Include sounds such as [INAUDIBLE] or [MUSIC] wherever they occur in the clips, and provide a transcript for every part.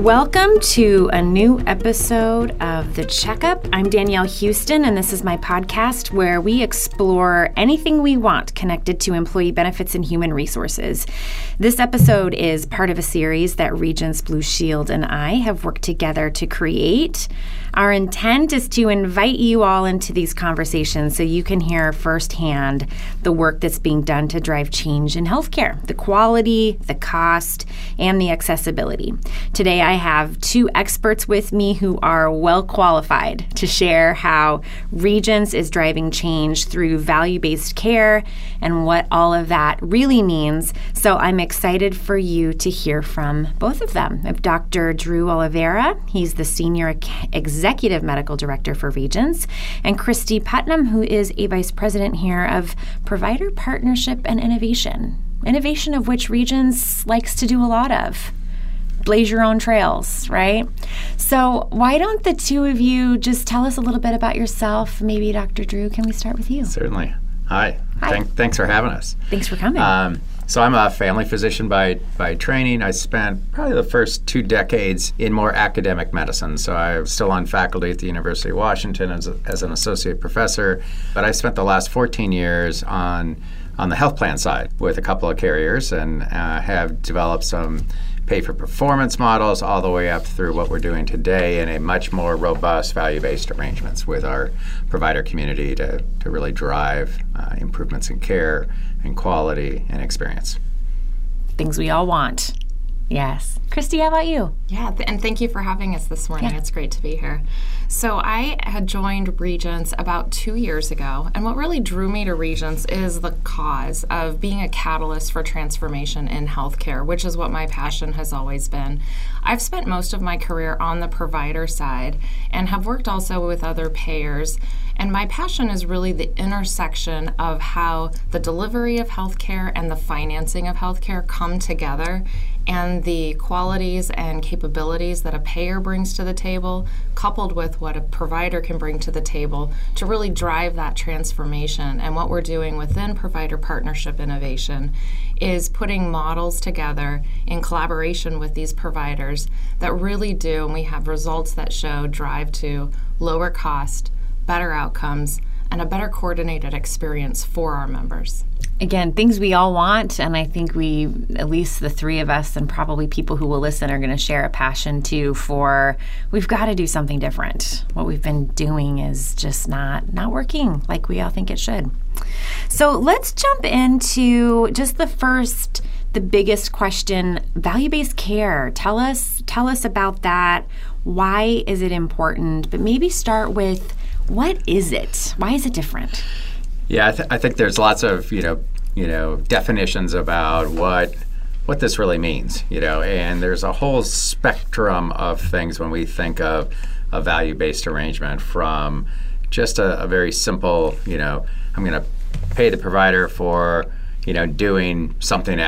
Welcome to a new episode of The Checkup. I'm Danielle Houston, and this is my podcast where we explore anything we want connected to employee benefits and human resources. This episode is part of a series that Regence Blue Shield and I have worked together to create. Our intent is to invite you all into these conversations so you can hear firsthand the work that's being done to drive change in healthcare the quality, the cost, and the accessibility. Today, I have two experts with me who are well qualified to share how Regence is driving change through value based care and what all of that really means. So, I'm excited for you to hear from both of them. Dr. Drew Oliveira, he's the senior executive Medical Director for Regence, and Kristie Putnam, who is a Vice President here of Provider Partnership and Innovation. Innovation of which Regence likes to do a lot of blaze your own trails, right? So, why don't the two of you just tell us a little bit about yourself? Maybe Dr. Drew, can we start with you? Certainly. Hi. Hi. Thank, thanks for having us. Thanks for coming. Um, so I'm a family physician by by training. I spent probably the first two decades in more academic medicine. So I'm still on faculty at the University of Washington as, a, as an associate professor, but I spent the last 14 years on on the health plan side with a couple of carriers and uh, have developed some pay for performance models all the way up through what we're doing today in a much more robust value based arrangements with our provider community to, to really drive uh, improvements in care and quality and experience. Things we all want. Yes. Kristie, how about you? Yeah, th- and thank you for having us this morning. Yeah. It's great to be here. So, I had joined Regence about two years ago, and what really drew me to Regence is the cause of being a catalyst for transformation in healthcare, which is what my passion has always been. I've spent most of my career on the provider side and have worked also with other payers. And my passion is really the intersection of how the delivery of healthcare and the financing of healthcare come together and the qualities and capabilities that a payer brings to the table, coupled with what a provider can bring to the table to really drive that transformation. And what we're doing within provider partnership innovation is putting models together in collaboration with these providers that really do, and we have results that show drive to lower cost better outcomes, and a better coordinated experience for our members. Again, things we all want, and I think we, at least the three of us, and probably people who will listen, are going to share a passion too for we've got to do something different. What we've been doing is just not not working like we all think it should. So let's jump into just the first, the biggest question: value-based care. Tell us, tell us about that. Why is it important? But maybe start with what is it? Why is it different? Yeah, I, th- I think there's lots of you know you know definitions about what what this really means, you know, and there's a whole spectrum of things when we think of a value-based arrangement from just a, a very simple, you know, I'm going to pay the provider for, you know, doing something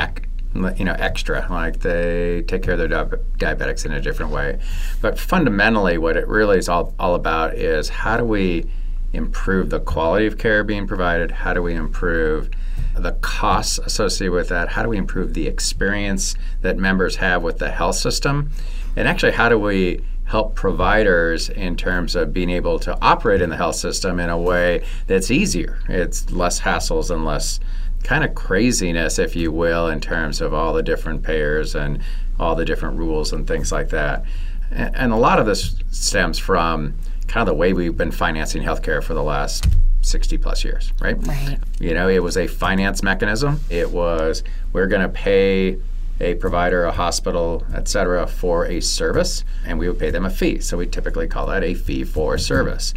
you know extra like they take care of their di- diabetics in a different way. But fundamentally what it really is all, all about is how do we improve the quality of care being provided? How do we improve the costs associated with that? How do we improve the experience that members have with the health system? And actually how do we help providers in terms of being able to operate in the health system in a way that's easier? It's less hassles and less kind of craziness, if you will, in terms of all the different payers and all the different rules and things like that. And, and, a lot of this stems from kind of the way we've been financing healthcare for the last 60 plus years, right? Right. You know, it was a finance mechanism. It was we're going to pay a provider, a hospital, et cetera, for a service, and we would pay them a fee. So we typically call that a fee for service.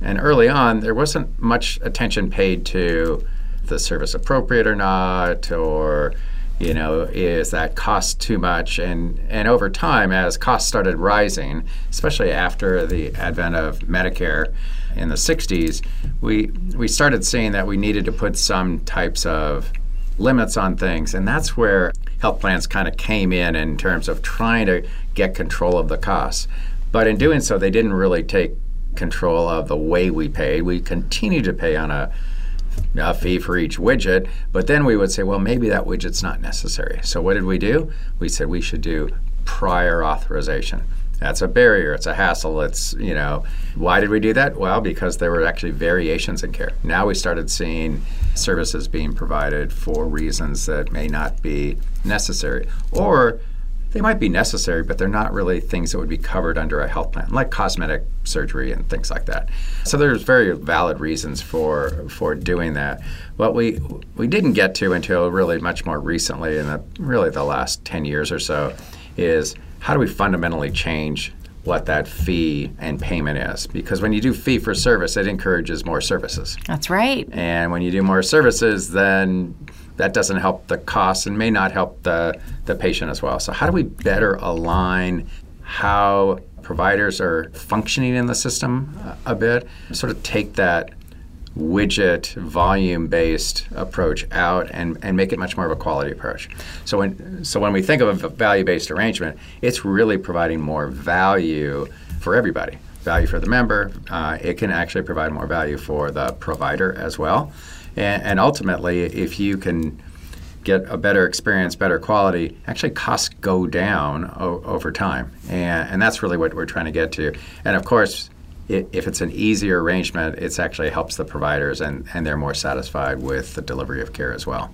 And early on, there wasn't much attention paid to the service appropriate or not, or you know, is that cost too much? And and over time, as costs started rising, especially after the advent of Medicare in the '60s, we we started seeing that we needed to put some types of limits on things, and that's where health plans kind of came in in terms of trying to get control of the costs. But in doing so, they didn't really take control of the way we paid. We continued to pay on a a fee for each widget, but then we would say, well, maybe that widget's not necessary. So what did we do? We said we should do prior authorization. That's a barrier. It's a hassle. It's, you know, why did we do that? Well, because there were actually variations in care. Now we started seeing services being provided for reasons that may not be necessary. Or they might be necessary, but they're not really things that would be covered under a health plan, like cosmetic surgery and things like that. So there's very valid reasons for for doing that. What we we didn't get to until really much more recently, in the, really the last 10 years or so, is how do we fundamentally change what that fee and payment is? Because when you do fee for service, it encourages more services. That's right. And when you do more services, then that doesn't help the cost and may not help the, the patient as well. So, how do we better align how providers are functioning in the system a, a bit? Sort of take that widget volume based approach out and, and make it much more of a quality approach. So when so when we think of a value based arrangement, it's really providing more value for everybody. Value for the member. Uh, it can actually provide more value for the provider as well. And, and ultimately, if you can get a better experience, better quality, actually costs go down o- over time. And, and that's really what we're trying to get to. And of course, if it's an easier arrangement, it actually helps the providers and, and they're more satisfied with the delivery of care as well.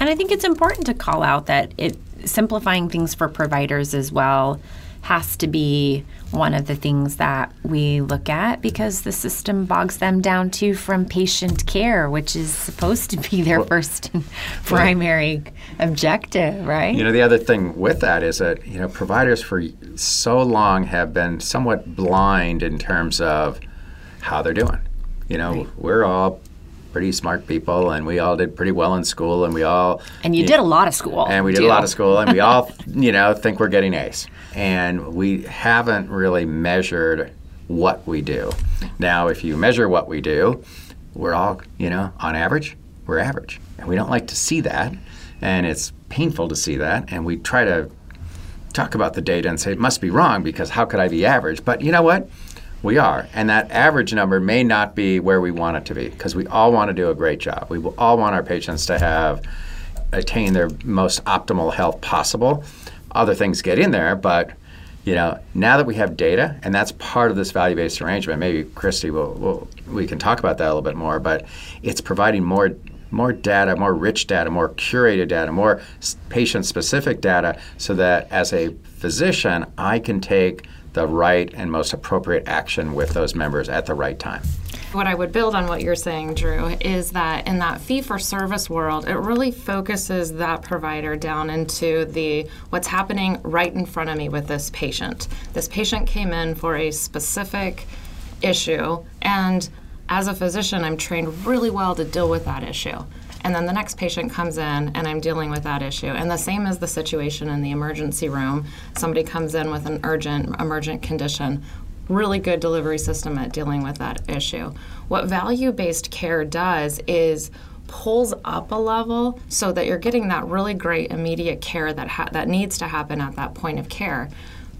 And I think it's important to call out that it simplifying things for providers as well has to be one of the things that we look at because the system bogs them down to from patient care, which is supposed to be their well, first and primary objective, right? You know, the other thing with that is that, you know, providers for so long have been somewhat blind in terms of how they're doing. You know, right. we're all pretty smart people, and we all did pretty well in school, and we all and you, you did a lot of school, and we did too. a lot of school, and we all [LAUGHS] you know think we're getting A's, and we haven't really measured what we do. Now, if you measure what we do, we're all you know on average, we're average, and we don't like to see that, and it's painful to see that, and we try to talk about the data and say it must be wrong because how could I be average? But you know what? We are. And that average number may not be where we want it to be because we all want to do a great job. We all want our patients to have attain their most optimal health possible. Other things get in there, but you know, now that we have data, and that's part of this value-based arrangement, maybe Kristie will, will we can talk about that a little bit more. But it's providing more more data, more rich data, more curated data, more patient-specific data, so that as a physician, I can take the right and most appropriate action with those members at the right time. What I would build on what you're saying, Drew, is that in that fee for service world, it really focuses that provider down into the what's happening right in front of me with this patient. This patient came in for a specific issue, and as a physician, I'm trained really well to deal with that issue and then the next patient comes in and I'm dealing with that issue. And the same is the situation in the emergency room. Somebody comes in with an urgent emergent condition. Really good delivery system at dealing with that issue. What value based care does is pulls up a level so that you're getting that really great immediate care that ha- that needs to happen at that point of care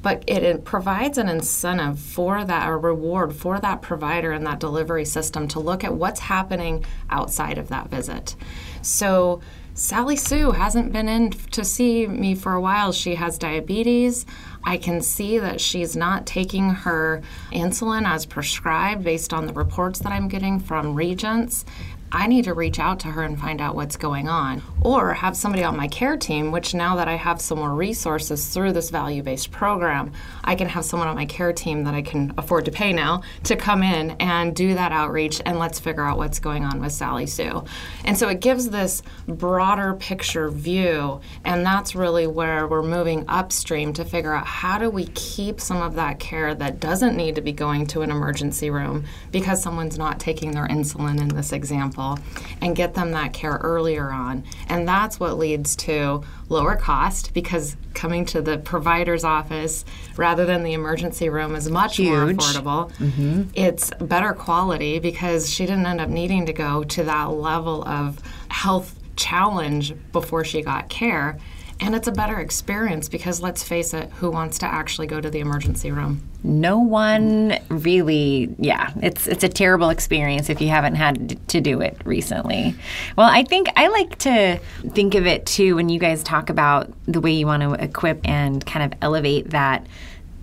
but it, it, provides an incentive for that, a reward for that provider and that delivery system to look at what's happening outside of that visit. So, Sally Sue hasn't been in to see me for a while. She has diabetes. I can see that she's not taking her insulin as prescribed based on the reports that I'm getting from Regence. I need to reach out to her and find out what's going on. Or have somebody on my care team, which now that I have some more resources through this value based program, I can have someone on my care team that I can afford to pay now to come in and do that outreach and let's figure out what's going on with Sally Sue. And so it gives this broader picture view, and that's really where we're moving upstream to figure out how do we keep some of that care that doesn't need to be going to an emergency room because someone's not taking their insulin in this example people and get them that care earlier on. And that's what leads to lower cost because coming to the provider's office rather than the emergency room is much Huge. more affordable. Mm-hmm. It's better quality because she didn't end up needing to go to that level of health challenge before she got care And it's a better experience because let's face it, who wants to actually go to the emergency room? No one really, yeah, it's it's a terrible experience if you haven't had to do it recently. Well, I think I like to think of it too when you guys talk about the way you want to equip and kind of elevate that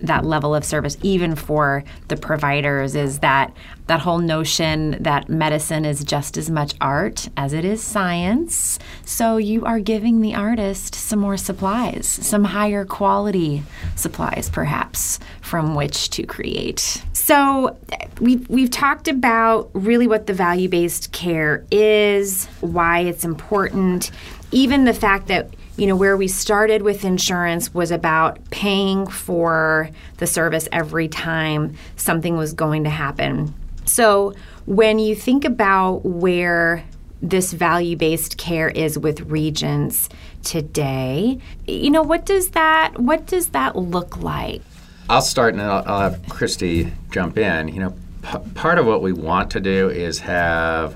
that level of service even for the providers is that that whole notion that medicine is just as much art as it is science. So you are giving the artist some more supplies some higher quality supplies perhaps from which to create. So we've, we've talked about really what the value-based care is why it's important even the fact that you know, where we started with insurance was about paying for the service every time something was going to happen. So when you think about where this value based care is with Regence today, you know, what does that what does that look like? I'll start and I'll, I'll have Kristie jump in. You know, p- part of what we want to do is have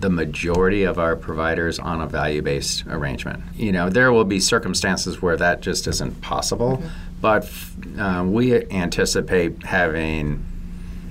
the majority of our providers on a value-based arrangement. You know, there will be circumstances where that just isn't possible, mm-hmm. but uh, we anticipate having,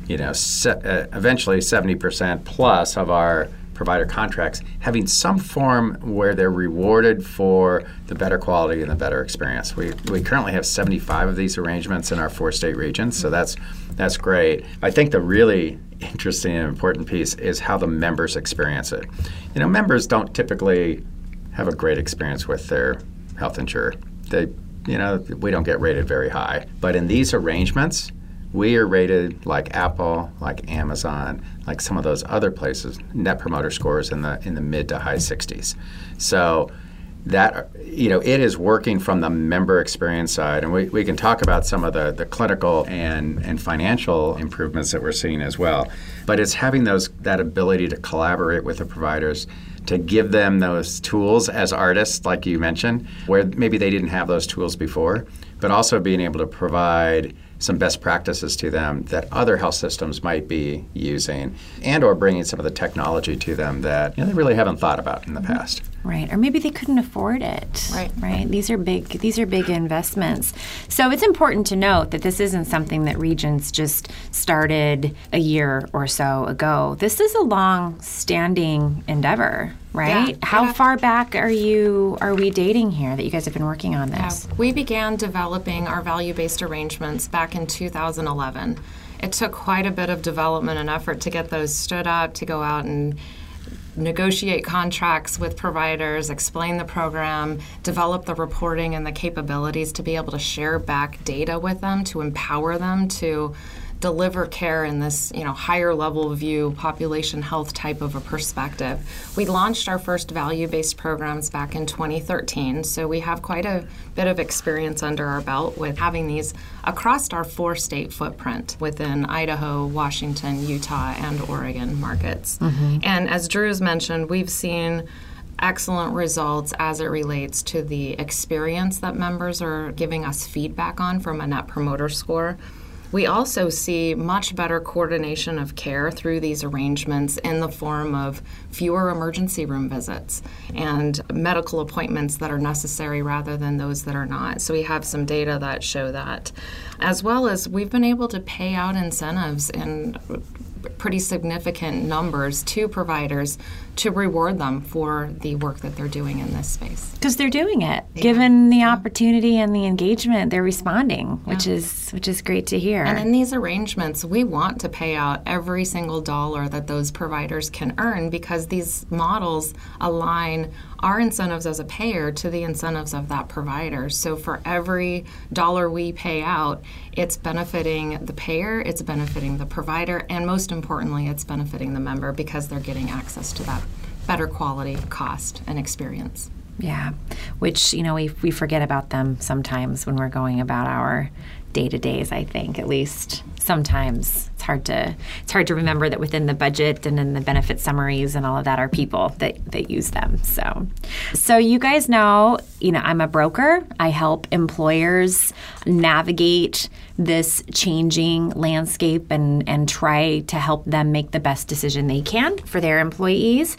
you know, se- uh, eventually 70% plus of our provider contracts having some form where they're rewarded for the better quality and the better experience. We, we currently have 75 of these arrangements in our four state regions, so that's that's great. I think the really interesting and important piece is how the members experience it. You know, members don't typically have a great experience with their health insurer. They, you know, we don't get rated very high. But in these arrangements, we are rated like Apple, like Amazon, like some of those other places. Net Promoter scores in the in the mid to high 60s. So that you know it is working from the member experience side and we, we can talk about some of the, the clinical and, and financial improvements that we're seeing as well but it's having those that ability to collaborate with the providers to give them those tools as artists like you mentioned where maybe they didn't have those tools before but also being able to provide some best practices to them that other health systems might be using and or bringing some of the technology to them that you know, they really haven't thought about in the mm-hmm. past Right, or maybe they couldn't afford it. Right, right. These are big. These are big investments. So it's important to note that this isn't something that Regence just started a year or so ago. This is a long-standing endeavor, right? Yeah, How far back are you? Are we dating here that you guys have been working on this? Yeah. We began developing our value-based arrangements back in 2011. It took quite a bit of development and effort to get those stood up, to go out and negotiate contracts with providers, explain the program, develop the reporting and the capabilities to be able to share back data with them, to empower them to deliver care in this you know higher level view population health type of a perspective we launched our first value-based programs back in 2013 so we have quite a bit of experience under our belt with having these across our four state footprint within idaho washington utah and oregon markets mm-hmm. and as drew's mentioned we've seen excellent results as it relates to the experience that members are giving us feedback on from a net promoter score we also see much better coordination of care through these arrangements in the form of fewer emergency room visits and medical appointments that are necessary rather than those that are not. So we have some data that show that. As well as we've been able to pay out incentives in pretty significant numbers to providers to reward them for the work that they're doing in this space. Because they're doing it. Yeah. Given the opportunity and the engagement, they're responding, which is which is great to hear. And in these arrangements, we want to pay out every single dollar that those providers can earn because these models align our incentives as a payer to the incentives of that provider. So for every dollar we pay out, it's benefiting the payer, it's benefiting the provider, and most importantly, it's benefiting the member because they're getting access to that better quality, cost, and experience. Yeah, which you know we we forget about them sometimes when we're going about our day to days. I think at least sometimes it's hard to it's hard to remember that within the budget and in the benefit summaries and all of that are people that that use them. So, so you guys know, you know, I'm a broker. I help employers navigate this changing landscape and and try to help them make the best decision they can for their employees.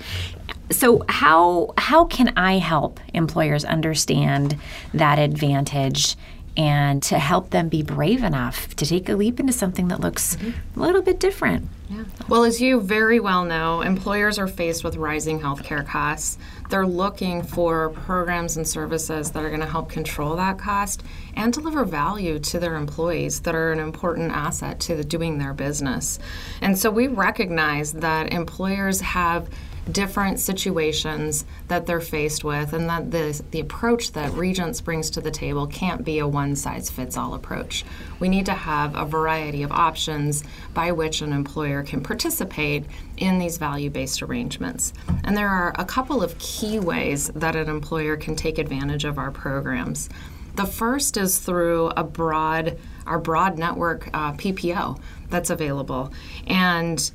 So how how can I help employers understand that advantage and to help them be brave enough to take a leap into something that looks mm-hmm. a little bit different? Yeah. Well, as you very well know, employers are faced with rising healthcare costs. They're looking for programs and services that are going to help control that cost and deliver value to their employees that are an important asset to the, doing their business. And so we recognize that employers have different situations that they're faced with, and that the, the approach that Regence brings to the table can't be a one size fits all approach. We need to have a variety of options by which an employer can participate in these value based arrangements. And there are a couple of key ways that an employer can take advantage of our programs. The first is through a broad, our broad network uh, PPO that's available. And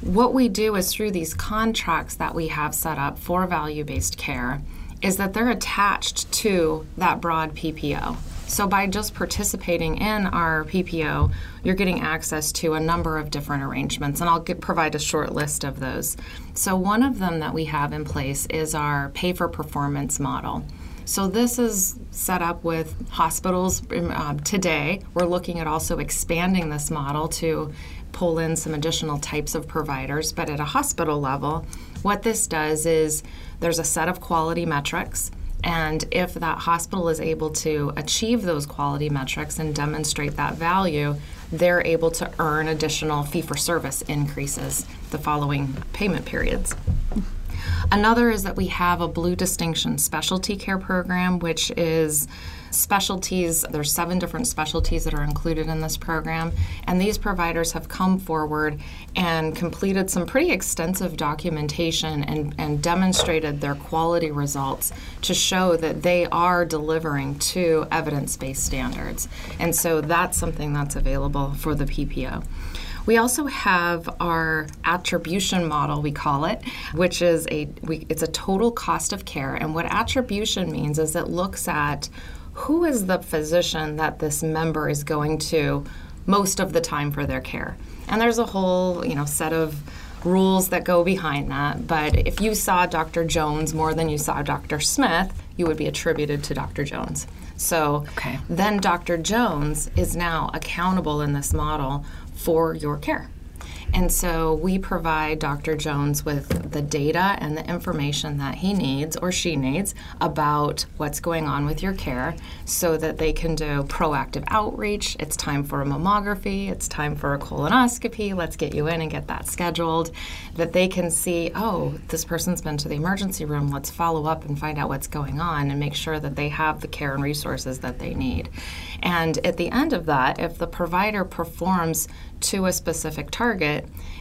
what we do is through these contracts that we have set up for value based care, is that they're attached to that broad PPO. So, by just participating in our PPO, you're getting access to a number of different arrangements, and I'll get, provide a short list of those. So, one of them that we have in place is our pay for performance model. So, this is set up with hospitals um, today. We're looking at also expanding this model to pull in some additional types of providers. But at a hospital level, what this does is there's a set of quality metrics. And if that hospital is able to achieve those quality metrics and demonstrate that value, they're able to earn additional fee for service increases the following payment periods. Another is that we have a Blue Distinction specialty care program, which is specialties. There's seven different specialties that are included in this program, and these providers have come forward and completed some pretty extensive documentation and, and demonstrated their quality results to show that they are delivering to evidence-based standards. And so that's something that's available for the PPO. We also have our attribution model, we call it, which is a we, it's a total cost of care. And what attribution means is it looks at who is the physician that this member is going to most of the time for their care. And there's a whole, you know, set of rules that go behind that. But if you saw Dr. Jones more than you saw Dr. Smith, you would be attributed to Dr. Jones. So okay. then Dr. Jones is now accountable in this model for your care. And so we provide Dr. Jones with the data and the information that he needs or she needs about what's going on with your care so that they can do proactive outreach. It's time for a mammography, it's time for a colonoscopy. Let's get you in and get that scheduled. That they can see, oh, this person's been to the emergency room. Let's follow up and find out what's going on and make sure that they have the care and resources that they need. And at the end of that, if the provider performs to a specific target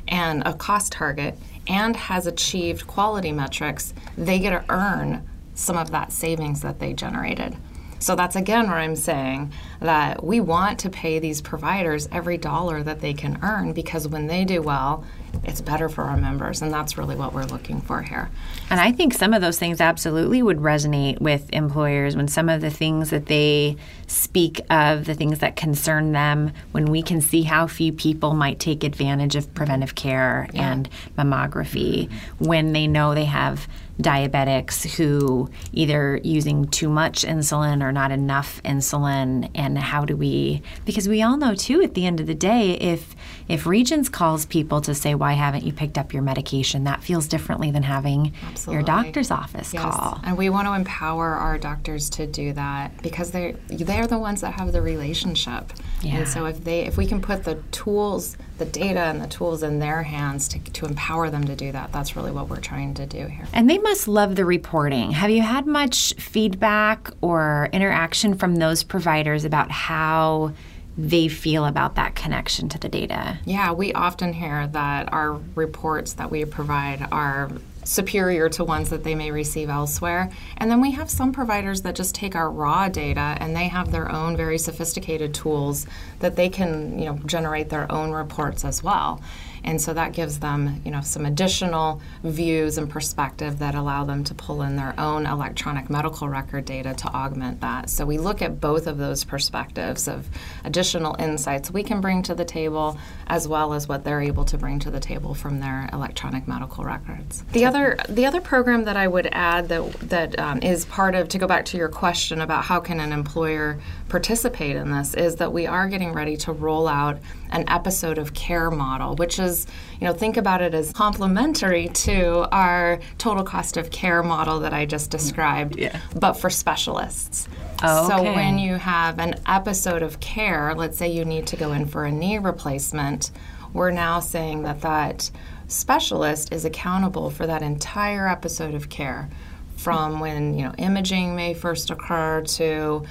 and a cost target and has achieved quality metrics, they get to earn some of that savings that they generated. So that's again where I'm saying that we want to pay these providers every dollar that they can earn because when they do well, it's better for our members, and that's really what we're looking for here. And I think some of those things absolutely would resonate with employers when some of the things that they speak of, the things that concern them, when we can see how few people might take advantage of preventive care yeah. and mammography, when they know they have diabetics who either using too much insulin or not enough insulin and how do we because we all know too at the end of the day if if Regence calls people to say why haven't you picked up your medication that feels differently than having Absolutely. your doctor's office yes. call and we want to empower our doctors to do that because they they're the ones that have the relationship yeah. and so if they if we can put the tools the data and the tools in their hands to, to empower them to do that that's really what we're trying to do here and they must love the reporting. Have you had much feedback or interaction from those providers about how they feel about that connection to the data? Yeah, we often hear that our reports that we provide are superior to ones that they may receive elsewhere. And then we have some providers that just take our raw data and they have their own very sophisticated tools that they can, you know, generate their own reports as well. And so that gives them, you know, some additional views and perspective that allow them to pull in their own electronic medical record data to augment that. So we look at both of those perspectives of additional insights we can bring to the table as well as what they're able to bring to the table from their electronic medical records. The other the other program that I would add that that um, is part of to go back to your question about how can an employer participate in this is that we are getting ready to roll out an episode of care model, which is you know think about it as complementary to our total cost of care model that I just described, Yeah. but for specialists. Oh, So when you have an episode of care, let's say you need to go in for a knee replacement, we're now saying that that specialist is accountable for that entire episode of care from when, you know, imaging may first occur to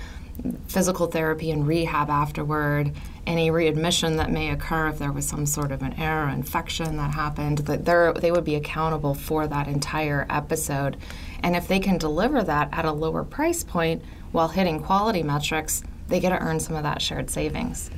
physical therapy and rehab afterward, any readmission that may occur if there was some sort of an error or infection that happened, that they would be accountable for that entire episode. And if they can deliver that at a lower price point while hitting quality metrics, they get to earn some of that shared savings.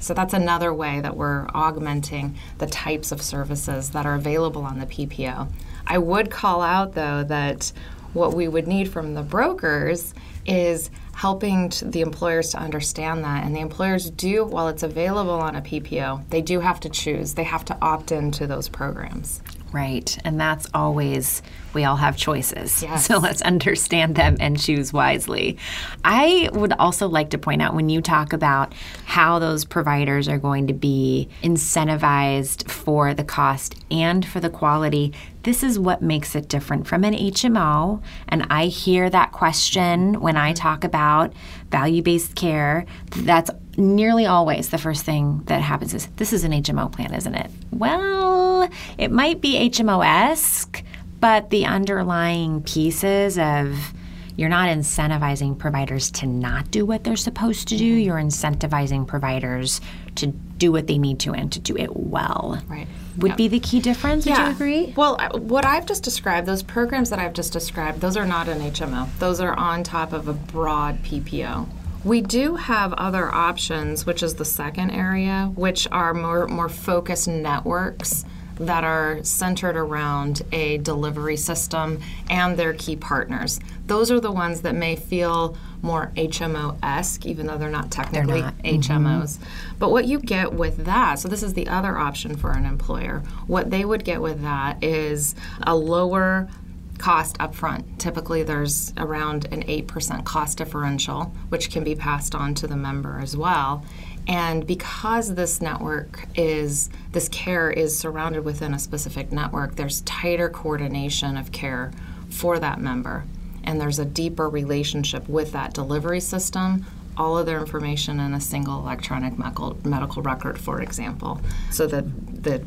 So that's another way that we're augmenting the types of services that are available on the PPO. I would call out though that what we would need from the brokers is helping the employers to understand that and the employers do while it's available on a PPO they do have to choose they have to opt into those programs Right. And that's always, we all have choices. [LAUGHS] Yes. So let's understand them and choose wisely. I would also like to point out when you talk about how those providers are going to be incentivized for the cost and for the quality, this is what makes it different from an HMO. And I hear that question when I mm-hmm. talk about value based care. That's nearly always the first thing that happens is this is an HMO plan, isn't it? Well, it might be HMO esque, but the underlying pieces of you're not incentivizing providers to not do what they're supposed to do. Mm-hmm. You're incentivizing providers to do what they need to and to do it well. right Would be the key difference. Would you agree? Well, what I've just described, those programs that I've just described, those are not an HMO. Those are on top of a broad PPO. We do have other options, which is the second area, which are more more focused networks that are centered around a delivery system and their key partners. Those are the ones that may feel more HMO esque, even though they're not technically not. Mm-hmm. HMOs. But what you get with that, so this is the other option for an employer, what they would get with that is a lower cost upfront. Typically, there's around an 8% cost differential, which can be passed on to the member as well. And because this network is, this care is surrounded within a specific network, there's tighter coordination of care for that member. And there's a deeper relationship with that delivery system, all of their information in a single electronic medical, medical record, for example. So that the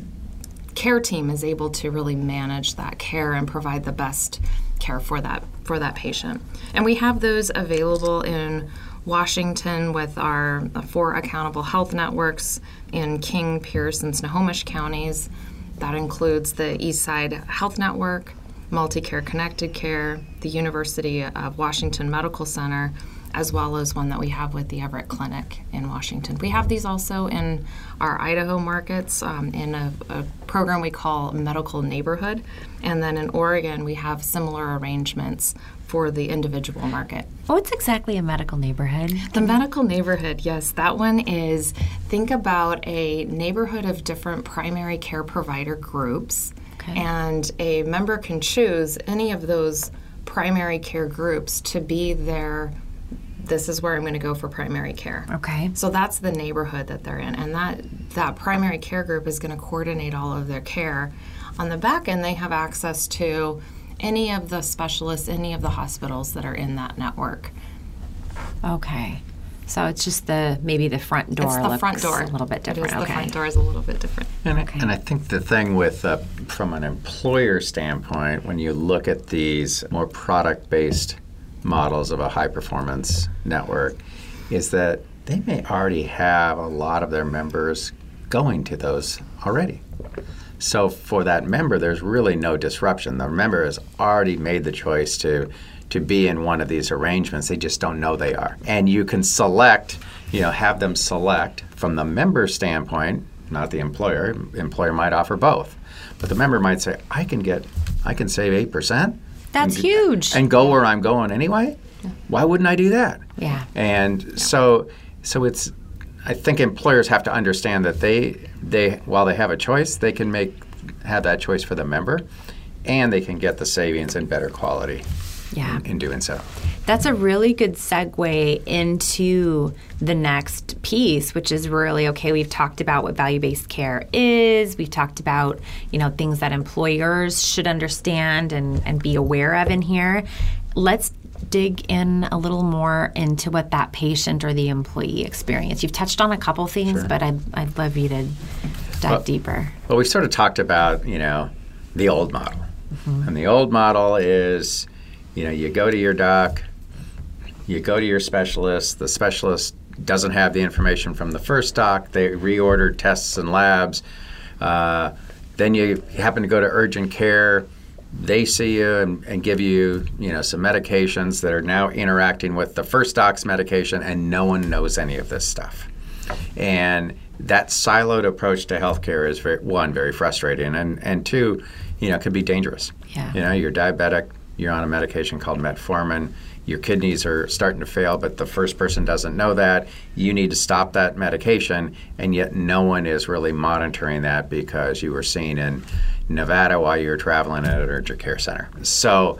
care team is able to really manage that care and provide the best care for that for that patient. And we have those available in Washington with our four accountable health networks in King, Pierce, and Snohomish counties. That includes the Eastside Health Network, Multicare Connected Care, the University of Washington Medical Center, as well as one that we have with the Everett Clinic in Washington. We have these also in our Idaho markets um, in a, a program we call Medical Neighborhood. And then in Oregon, we have similar arrangements for the individual market. What's exactly a medical neighborhood? The medical neighborhood, yes, that one is think about a neighborhood of different primary care provider groups. Okay. And a member can choose any of those primary care groups to be their this is where I'm going to go for primary care. Okay. So that's the neighborhood that they're in, and that that primary care group is going to coordinate all of their care. On the back end, they have access to any of the specialists, any of the hospitals that are in that network. Okay. So it's just the maybe the front door it's the looks front door. a little bit different. It is, okay. The front door is a little bit different. And, I- Okay. and I think the thing with, uh, from an employer standpoint, when you look at these more product based models of a high performance network, is that they may already have a lot of their members going to those already. So for that member, there's really no disruption. The member has already made the choice to to be in one of these arrangements. They just don't know they are. And you can select, you know, have them select from the member standpoint, not the employer. Employer might offer both. But the member might say, I can get I can save eight percent. That's huge. And go where I'm going anyway. Why wouldn't I do that? Yeah. And so so it's I think employers have to understand that they they while they have a choice, they can make have that choice for the member. and they can get the savings and better quality Yeah. in, in doing so. That's a really good segue into the next piece, which is really okay. We've talked about what value based care is. We've talked about you know things that employers should understand and, and be aware of in here. Let's dig in a little more into what that patient or the employee experience. You've touched on a couple things, but I'd, I'd love you to dive Well- deeper. Well, we've sort of talked about, you know, the old model. Mm-hmm. And the old model is, you know, you go to your doc, you go to your specialist, the specialist doesn't have the information from the first doc, they reorder tests and labs. Uh, then you happen to go to urgent care, they see you and, and give you, you know, some medications that are now interacting with the first doc's medication, and no one knows any of this stuff. And that siloed approach to healthcare is very, one very frustrating, and and two, you know, can be dangerous. Yeah. You know, you're diabetic, you're on a medication called metformin. Your kidneys are starting to fail, but the first person doesn't know that. You need to stop that medication, and yet no one is really monitoring that because you were seen in Nevada while you were traveling at an urgent care center. So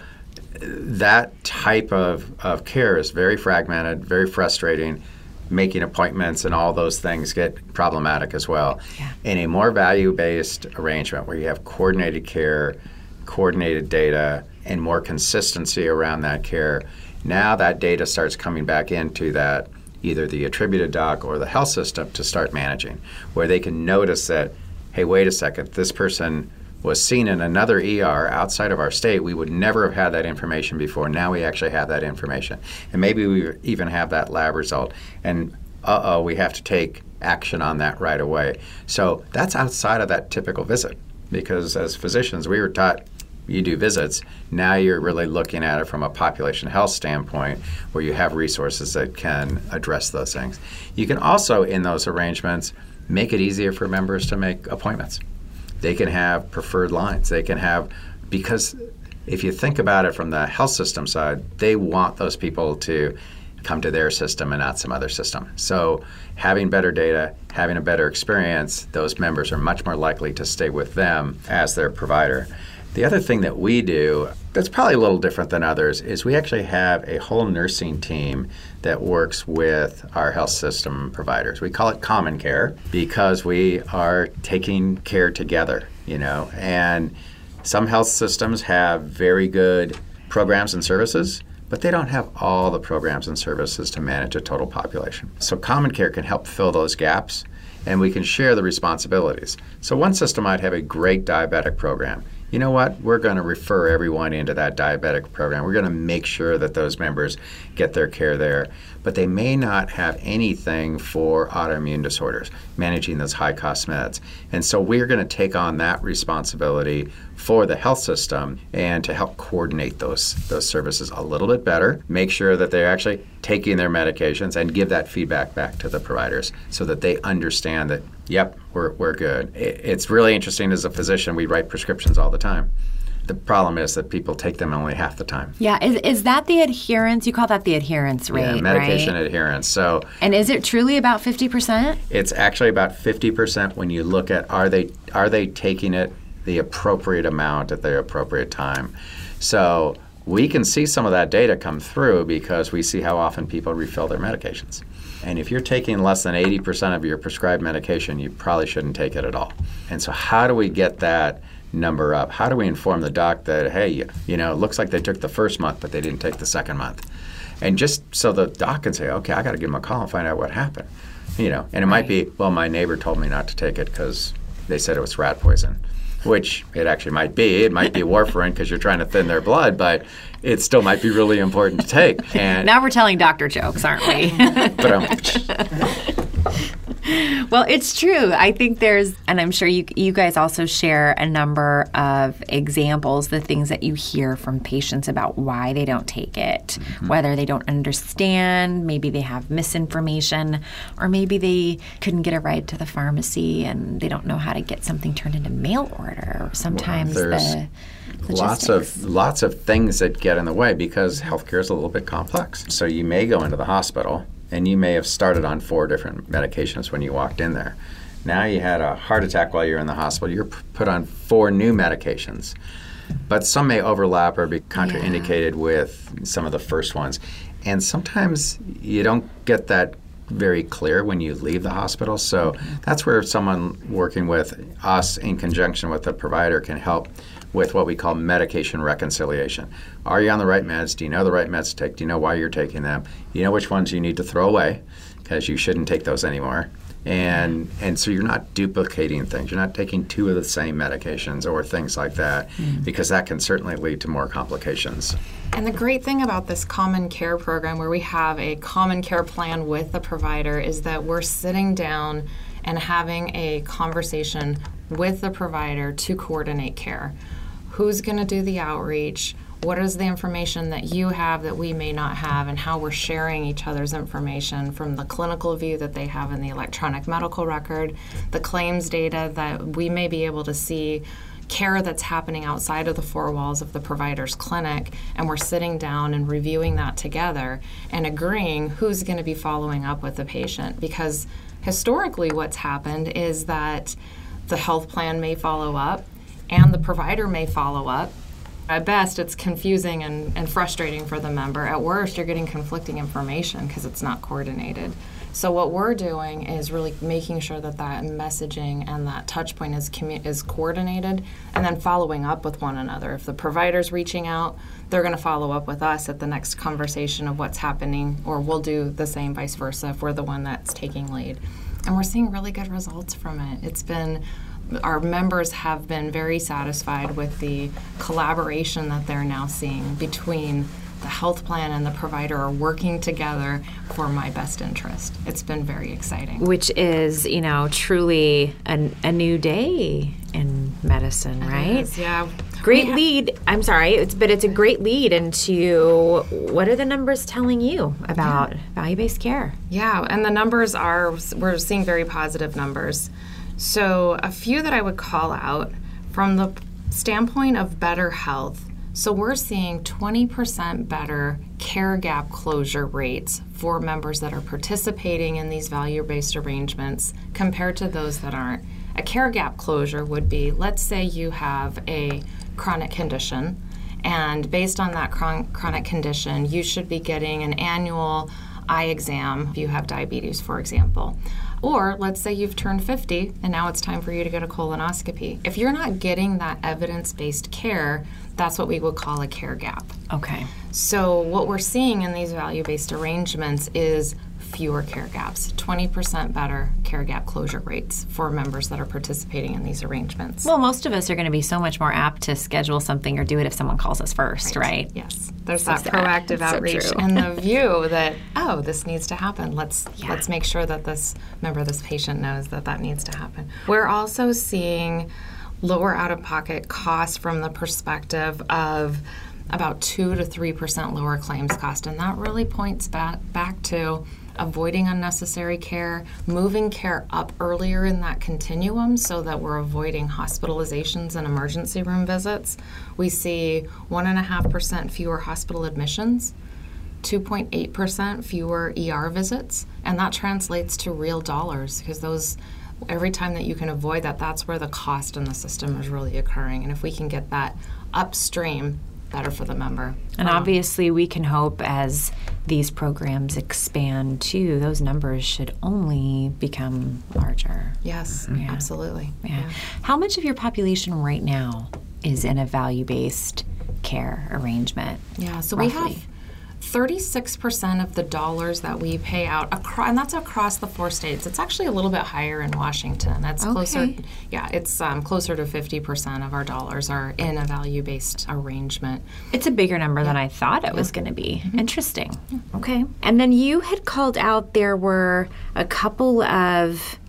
that type of, of care is very fragmented, very frustrating. Making appointments and all those things get problematic as well. Yeah. In a more value based arrangement where you have coordinated care, coordinated data, and more consistency around that care, now that data starts coming back into that either the attributed doc or the health system to start managing, where they can notice that, hey, wait a second, this person was seen in another ER outside of our state, we would never have had that information before. Now we actually have that information. And maybe we even have that lab result. And uh oh, we have to take action on that right away. So that's outside of that typical visit. Because as physicians, we were taught you do visits. Now you're really looking at it from a population health standpoint where you have resources that can address those things. You can also, in those arrangements, make it easier for members to make appointments they can have preferred lines. They can have, because if you think about it from the health system side, they want those people to come to their system and not some other system. So having better data, having a better experience, those members are much more likely to stay with them as their provider. The other thing that we do that's probably a little different than others is we actually have a whole nursing team that works with our health system providers. We call it common care because we are taking care together, you know. And some health systems have very good programs and services, but they don't have all the programs and services to manage a total population. So common care can help fill those gaps and we can share the responsibilities. So one system might have a great diabetic program you know what? We're going to refer everyone into that diabetic program. We're going to make sure that those members get their care there. But they may not have anything for autoimmune disorders, managing those high cost meds. And so we're going to take on that responsibility for the health system and to help coordinate those, those services a little bit better, make sure that they're actually taking their medications and give that feedback back to the providers so that they understand that Yep, we're, we're good. It's really interesting as a physician, we write prescriptions all the time. The problem is that people take them only half the time. Yeah, is, is that the adherence? You call that the adherence rate, yeah, medication right? adherence. So And is it truly about 50%? it's actually about 50% when you look at are they are they taking it the appropriate amount at the appropriate time. So we can see some of that data come through because we see how often people refill their medications. And if you're taking less than 80% of your prescribed medication, you probably shouldn't take it at all. And so, how do we get that number up? How do we inform the doc that, hey, you, you know, it looks like they took the first month, but they didn't take the second month? And just so the doc can say, okay, I got to give them a call and find out what happened. You know, and it might be, well, my neighbor told me not to take it because they said it was rat poison which it actually might be. It might be warfarin because you're trying to thin their blood, but it still might be really important to take. And [LAUGHS] Now we're telling doctor jokes, aren't we? but um, [LAUGHS] [LAUGHS] well, it's true. I think there's, and I'm sure you you guys also share a number of examples, the things that you hear from patients about why they don't take it, mm-hmm. whether they don't understand, maybe they have misinformation, or maybe they couldn't get a ride to the pharmacy and they don't know how to get something turned into mail order. Or sometimes there's the lots of lots of things that get in the way because healthcare is a little bit complex. So you may go into the hospital and you may have started on four different medications when you walked in there. Now you had a heart attack while you're in the hospital. You're put on four new medications. but some may overlap or be contraindicated yeah. with some of the first ones. And sometimes you don't get that very clear when you leave the hospital. So mm-hmm. that's where someone working with us in conjunction with the provider can help with what we call medication reconciliation. Are you on the right meds? Do you know the right meds to take? Do you know why you're taking them? You know which ones you need to throw away because you shouldn't take those anymore and and so you're not duplicating things. You're not taking two of the same medications or things like that, mm. because that can certainly lead to more complications. And the great thing about this common care program, where we have a common care plan with the provider, is that we're sitting down and having a conversation with the provider to coordinate care. Who's going to do the outreach? what is the information that you have that we may not have and how we're sharing each other's information from the clinical view that they have in the electronic medical record, the claims data that we may be able to see care that's happening outside of the four walls of the provider's clinic, and we're sitting down and reviewing that together and agreeing who's going to be following up with the patient. Because historically, what's happened is that the health plan may follow up and the provider may follow up at best, it's confusing and, and frustrating for the member. At worst, you're getting conflicting information because it's not coordinated. So what we're doing is really making sure that that messaging and that touch point is commu- is coordinated, and then following up with one another. If the provider's reaching out, they're going to follow up with us at the next conversation of what's happening, or we'll do the same, vice versa, if we're the one that's taking lead. And we're seeing really good results from it. It's been our members have been very satisfied with the collaboration that they're now seeing between the health plan and the provider are working together for my best interest. It's been very exciting. Which is, you know, truly a, a new day in medicine, it right? Is, yeah. Great lead. I'm sorry, it's, but it's a great lead into what are the numbers telling you about yeah. value based care? Yeah, and the numbers are, we're seeing very positive numbers. So, a few that I would call out from the standpoint of better health. So, we're seeing 20% better care gap closure rates for members that are participating in these value based arrangements compared to those that aren't. A care gap closure would be let's say you have a chronic condition, and based on that chron- chronic condition, you should be getting an annual eye exam if you have diabetes, for example. Or let's say you've turned 50 and now it's time for you to get a colonoscopy. If you're not getting that evidence based care, that's what we would call a care gap. Okay. So, what we're seeing in these value based arrangements is fewer care gaps, 20% better care gap closure rates for members that are participating in these arrangements. Well, most of us are going to be so much more apt to schedule something or do it if someone calls us first, right? right? Yes. There's so that sad. proactive outreach so and the [LAUGHS] view that oh, this needs to happen. Let's yeah. let's make sure that this member, this patient knows that that needs to happen. We're also seeing lower out of pocket costs from the perspective of about 2 to 3% lower claims cost and that really points back back to avoiding unnecessary care, moving care up earlier in that continuum so that we're avoiding hospitalizations and emergency room visits. We see 1.5% fewer hospital admissions. 2.8% fewer ER visits, and that translates to real dollars because those every time that you can avoid that that's where the cost in the system is really occurring and if we can get that upstream better for the member. And um, obviously, we can hope as these programs expand too, those numbers should only become larger. Yes, yeah. absolutely. Yeah. yeah. How much of your population right now is in a value based care arrangement? Yeah, so roughly? we have 36% of the dollars that we pay out across, and that's across the four states. It's actually a little bit higher in Washington. That's okay. closer, yeah, it's um, closer to 50% of our dollars are in a value based arrangement. It's a bigger number yeah. than I thought it yeah. was going to be. Mm-hmm. Interesting. Okay. And then you had called out there were a couple of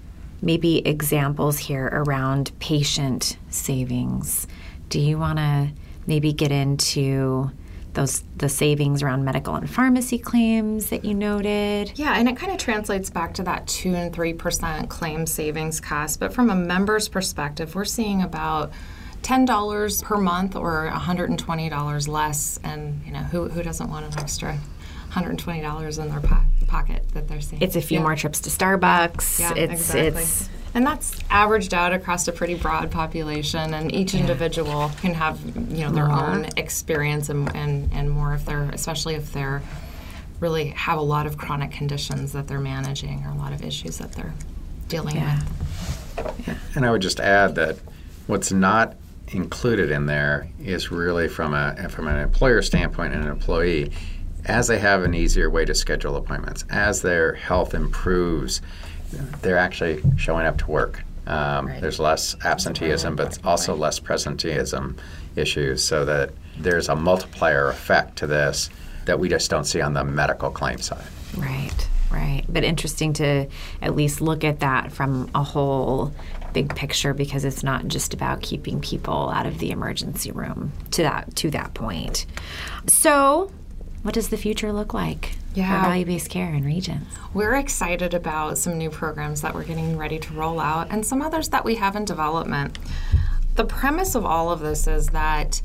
maybe examples here around patient savings. Do you want to maybe get into? Those the savings around medical and pharmacy claims that you noted. Yeah, and it kind of translates back to that two and three percent claim savings cost. But from a member's perspective, we're seeing about $10 per month or $120 less and you know who, who doesn't want an extra $120 in their po- pocket that they're seeing it's a few yeah. more trips to starbucks yeah, it's exactly. it's And that's averaged out across a pretty broad population, and each individual can have you know their own experience and, and, and more if they're, especially if they're really have a lot of chronic conditions that they're managing or a lot of issues that they're dealing Yeah. with. And I would just add that what's not included in there is really from a from an employer standpoint and an employee, as they have an easier way to schedule appointments, as their health improves, they're actually showing up to work. Um, Right. There's less absenteeism, but also less presenteeism issues, so that there's a multiplier effect to this that we just don't see on the medical claim side. Right, right. But interesting to at least look at that from a whole big picture because it's not just about keeping people out of the emergency room to that to that point. So, what does the future look like Yeah. for value-based care in Regence? We're excited about some new programs that we're getting ready to roll out and some others that we have in development. The premise of all of this is that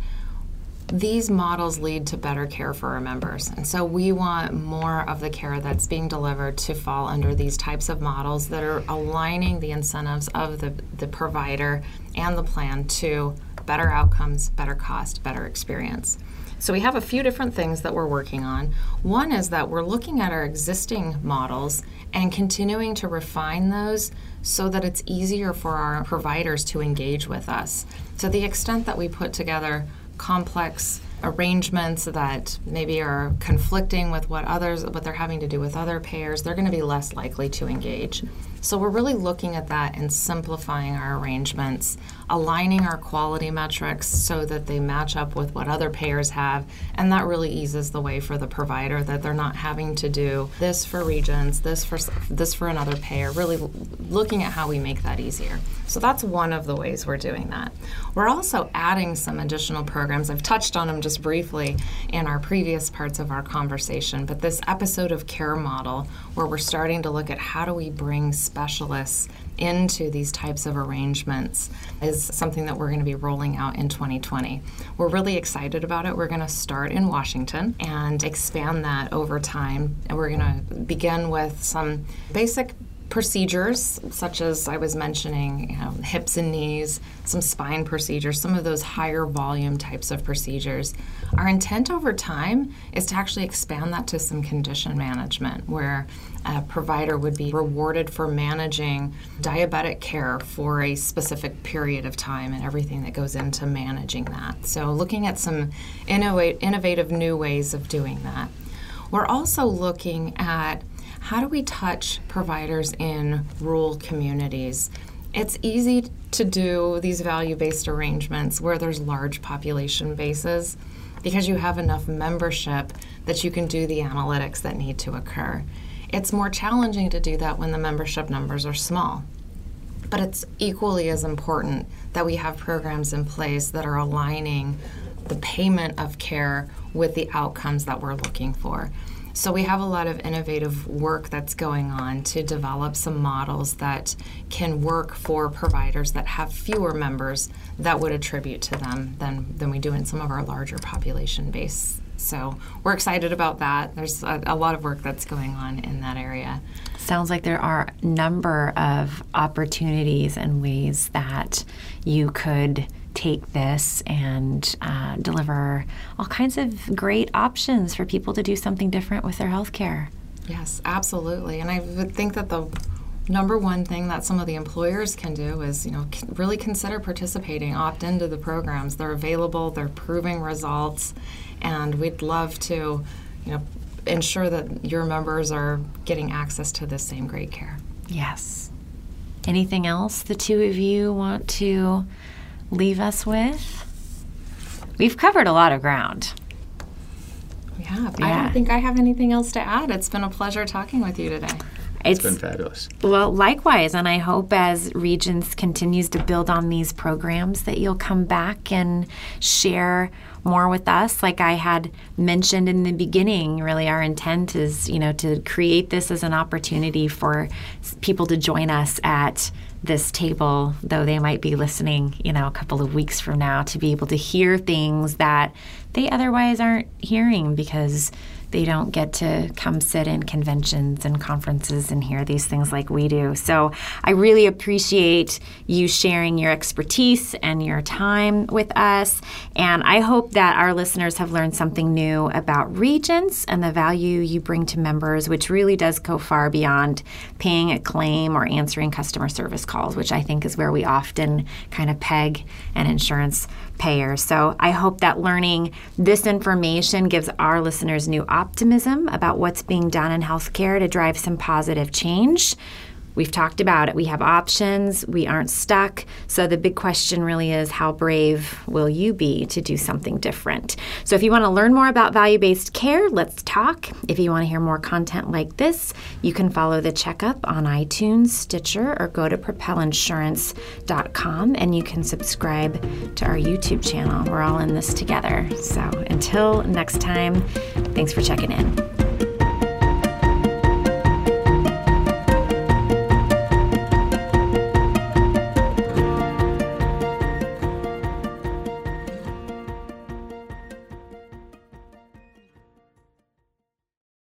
these models lead to better care for our members. And so we want more of the care that's being delivered to fall under these types of models that are aligning the incentives of the, the provider and the plan to better outcomes, better cost, better experience. So we have a few different things that we're working on. One is that we're looking at our existing models and continuing to refine those so that it's easier for our providers to engage with us. To the extent that we put together complex arrangements that maybe are conflicting with what others what they're having to do with other payers they're going to be less likely to engage so we're really looking at that and simplifying our arrangements aligning our quality metrics so that they match up with what other payers have and that really eases the way for the provider that they're not having to do this for Regence this for this for another payer really looking at how we make that easier. So that's one of the ways we're doing that. We're also adding some additional programs. I've touched on them just briefly in our previous parts of our conversation but this episode of care model where we're starting to look at how do we bring specialists into these types of arrangements is something that we're going to be rolling out in 2020. We're really excited about it. We're going to start in Washington and expand that over time. And we're going to begin with some basic procedures, such as I was mentioning, you know, hips and knees, some spine procedures, some of those higher volume types of procedures. Our intent over time is to actually expand that to some condition management, where a provider would be rewarded for managing diabetic care for a specific period of time and everything that goes into managing that. So, looking at some innovative new ways of doing that. We're also looking at how do we touch providers in rural communities? It's easy to do these value based arrangements where there's large population bases because you have enough membership that you can do the analytics that need to occur. It's more challenging to do that when the membership numbers are small. But it's equally as important that we have programs in place that are aligning the payment of care with the outcomes that we're looking for. So we have a lot of innovative work that's going on to develop some models that can work for providers that have fewer members that would attribute to them than, than we do in some of our larger population base. So we're excited about that. There's a, a lot of work that's going on in that area. Sounds like there are a number of opportunities and ways that you could take this and uh, deliver all kinds of great options for people to do something different with their health care. Yes, absolutely. And I would think that the number one thing that some of the employers can do is, you know, really consider participating, opt into the programs. They're available, they're proving results, and we'd love to, you know, ensure that your members are getting access to this same great care. Yes. Anything else the two of you want to leave us with? We've covered a lot of ground. We Yeah, I don't think I have anything else to add. It's been a pleasure talking with you today. It's been fabulous. Well, likewise, and I hope as Regence continues to build on these programs that you'll come back and share more with us. Like I had mentioned in the beginning, really our intent is, you know, to create this as an opportunity for people to join us at this table, though they might be listening, you know, a couple of weeks from now to be able to hear things that they otherwise aren't hearing because they don't get to come sit in conventions and conferences and hear these things like we do. So I really appreciate you sharing your expertise and your time with us. And I hope that our listeners have learned something new about Regence and the value you bring to members, which really does go far beyond paying a claim or answering customer service calls, which I think is where we often kind of peg an insurance So I hope that learning this information gives our listeners new optimism about what's being done in healthcare to drive some positive change. We've talked about it. We have options. We aren't stuck. So the big question really is how brave will you be to do something different? So if you want to learn more about value based care, let's talk. If you want to hear more content like this, you can follow the checkup on iTunes, Stitcher, or go to propelinsurance.com and you can subscribe to our YouTube channel. We're all in this together. So until next time, thanks for checking in.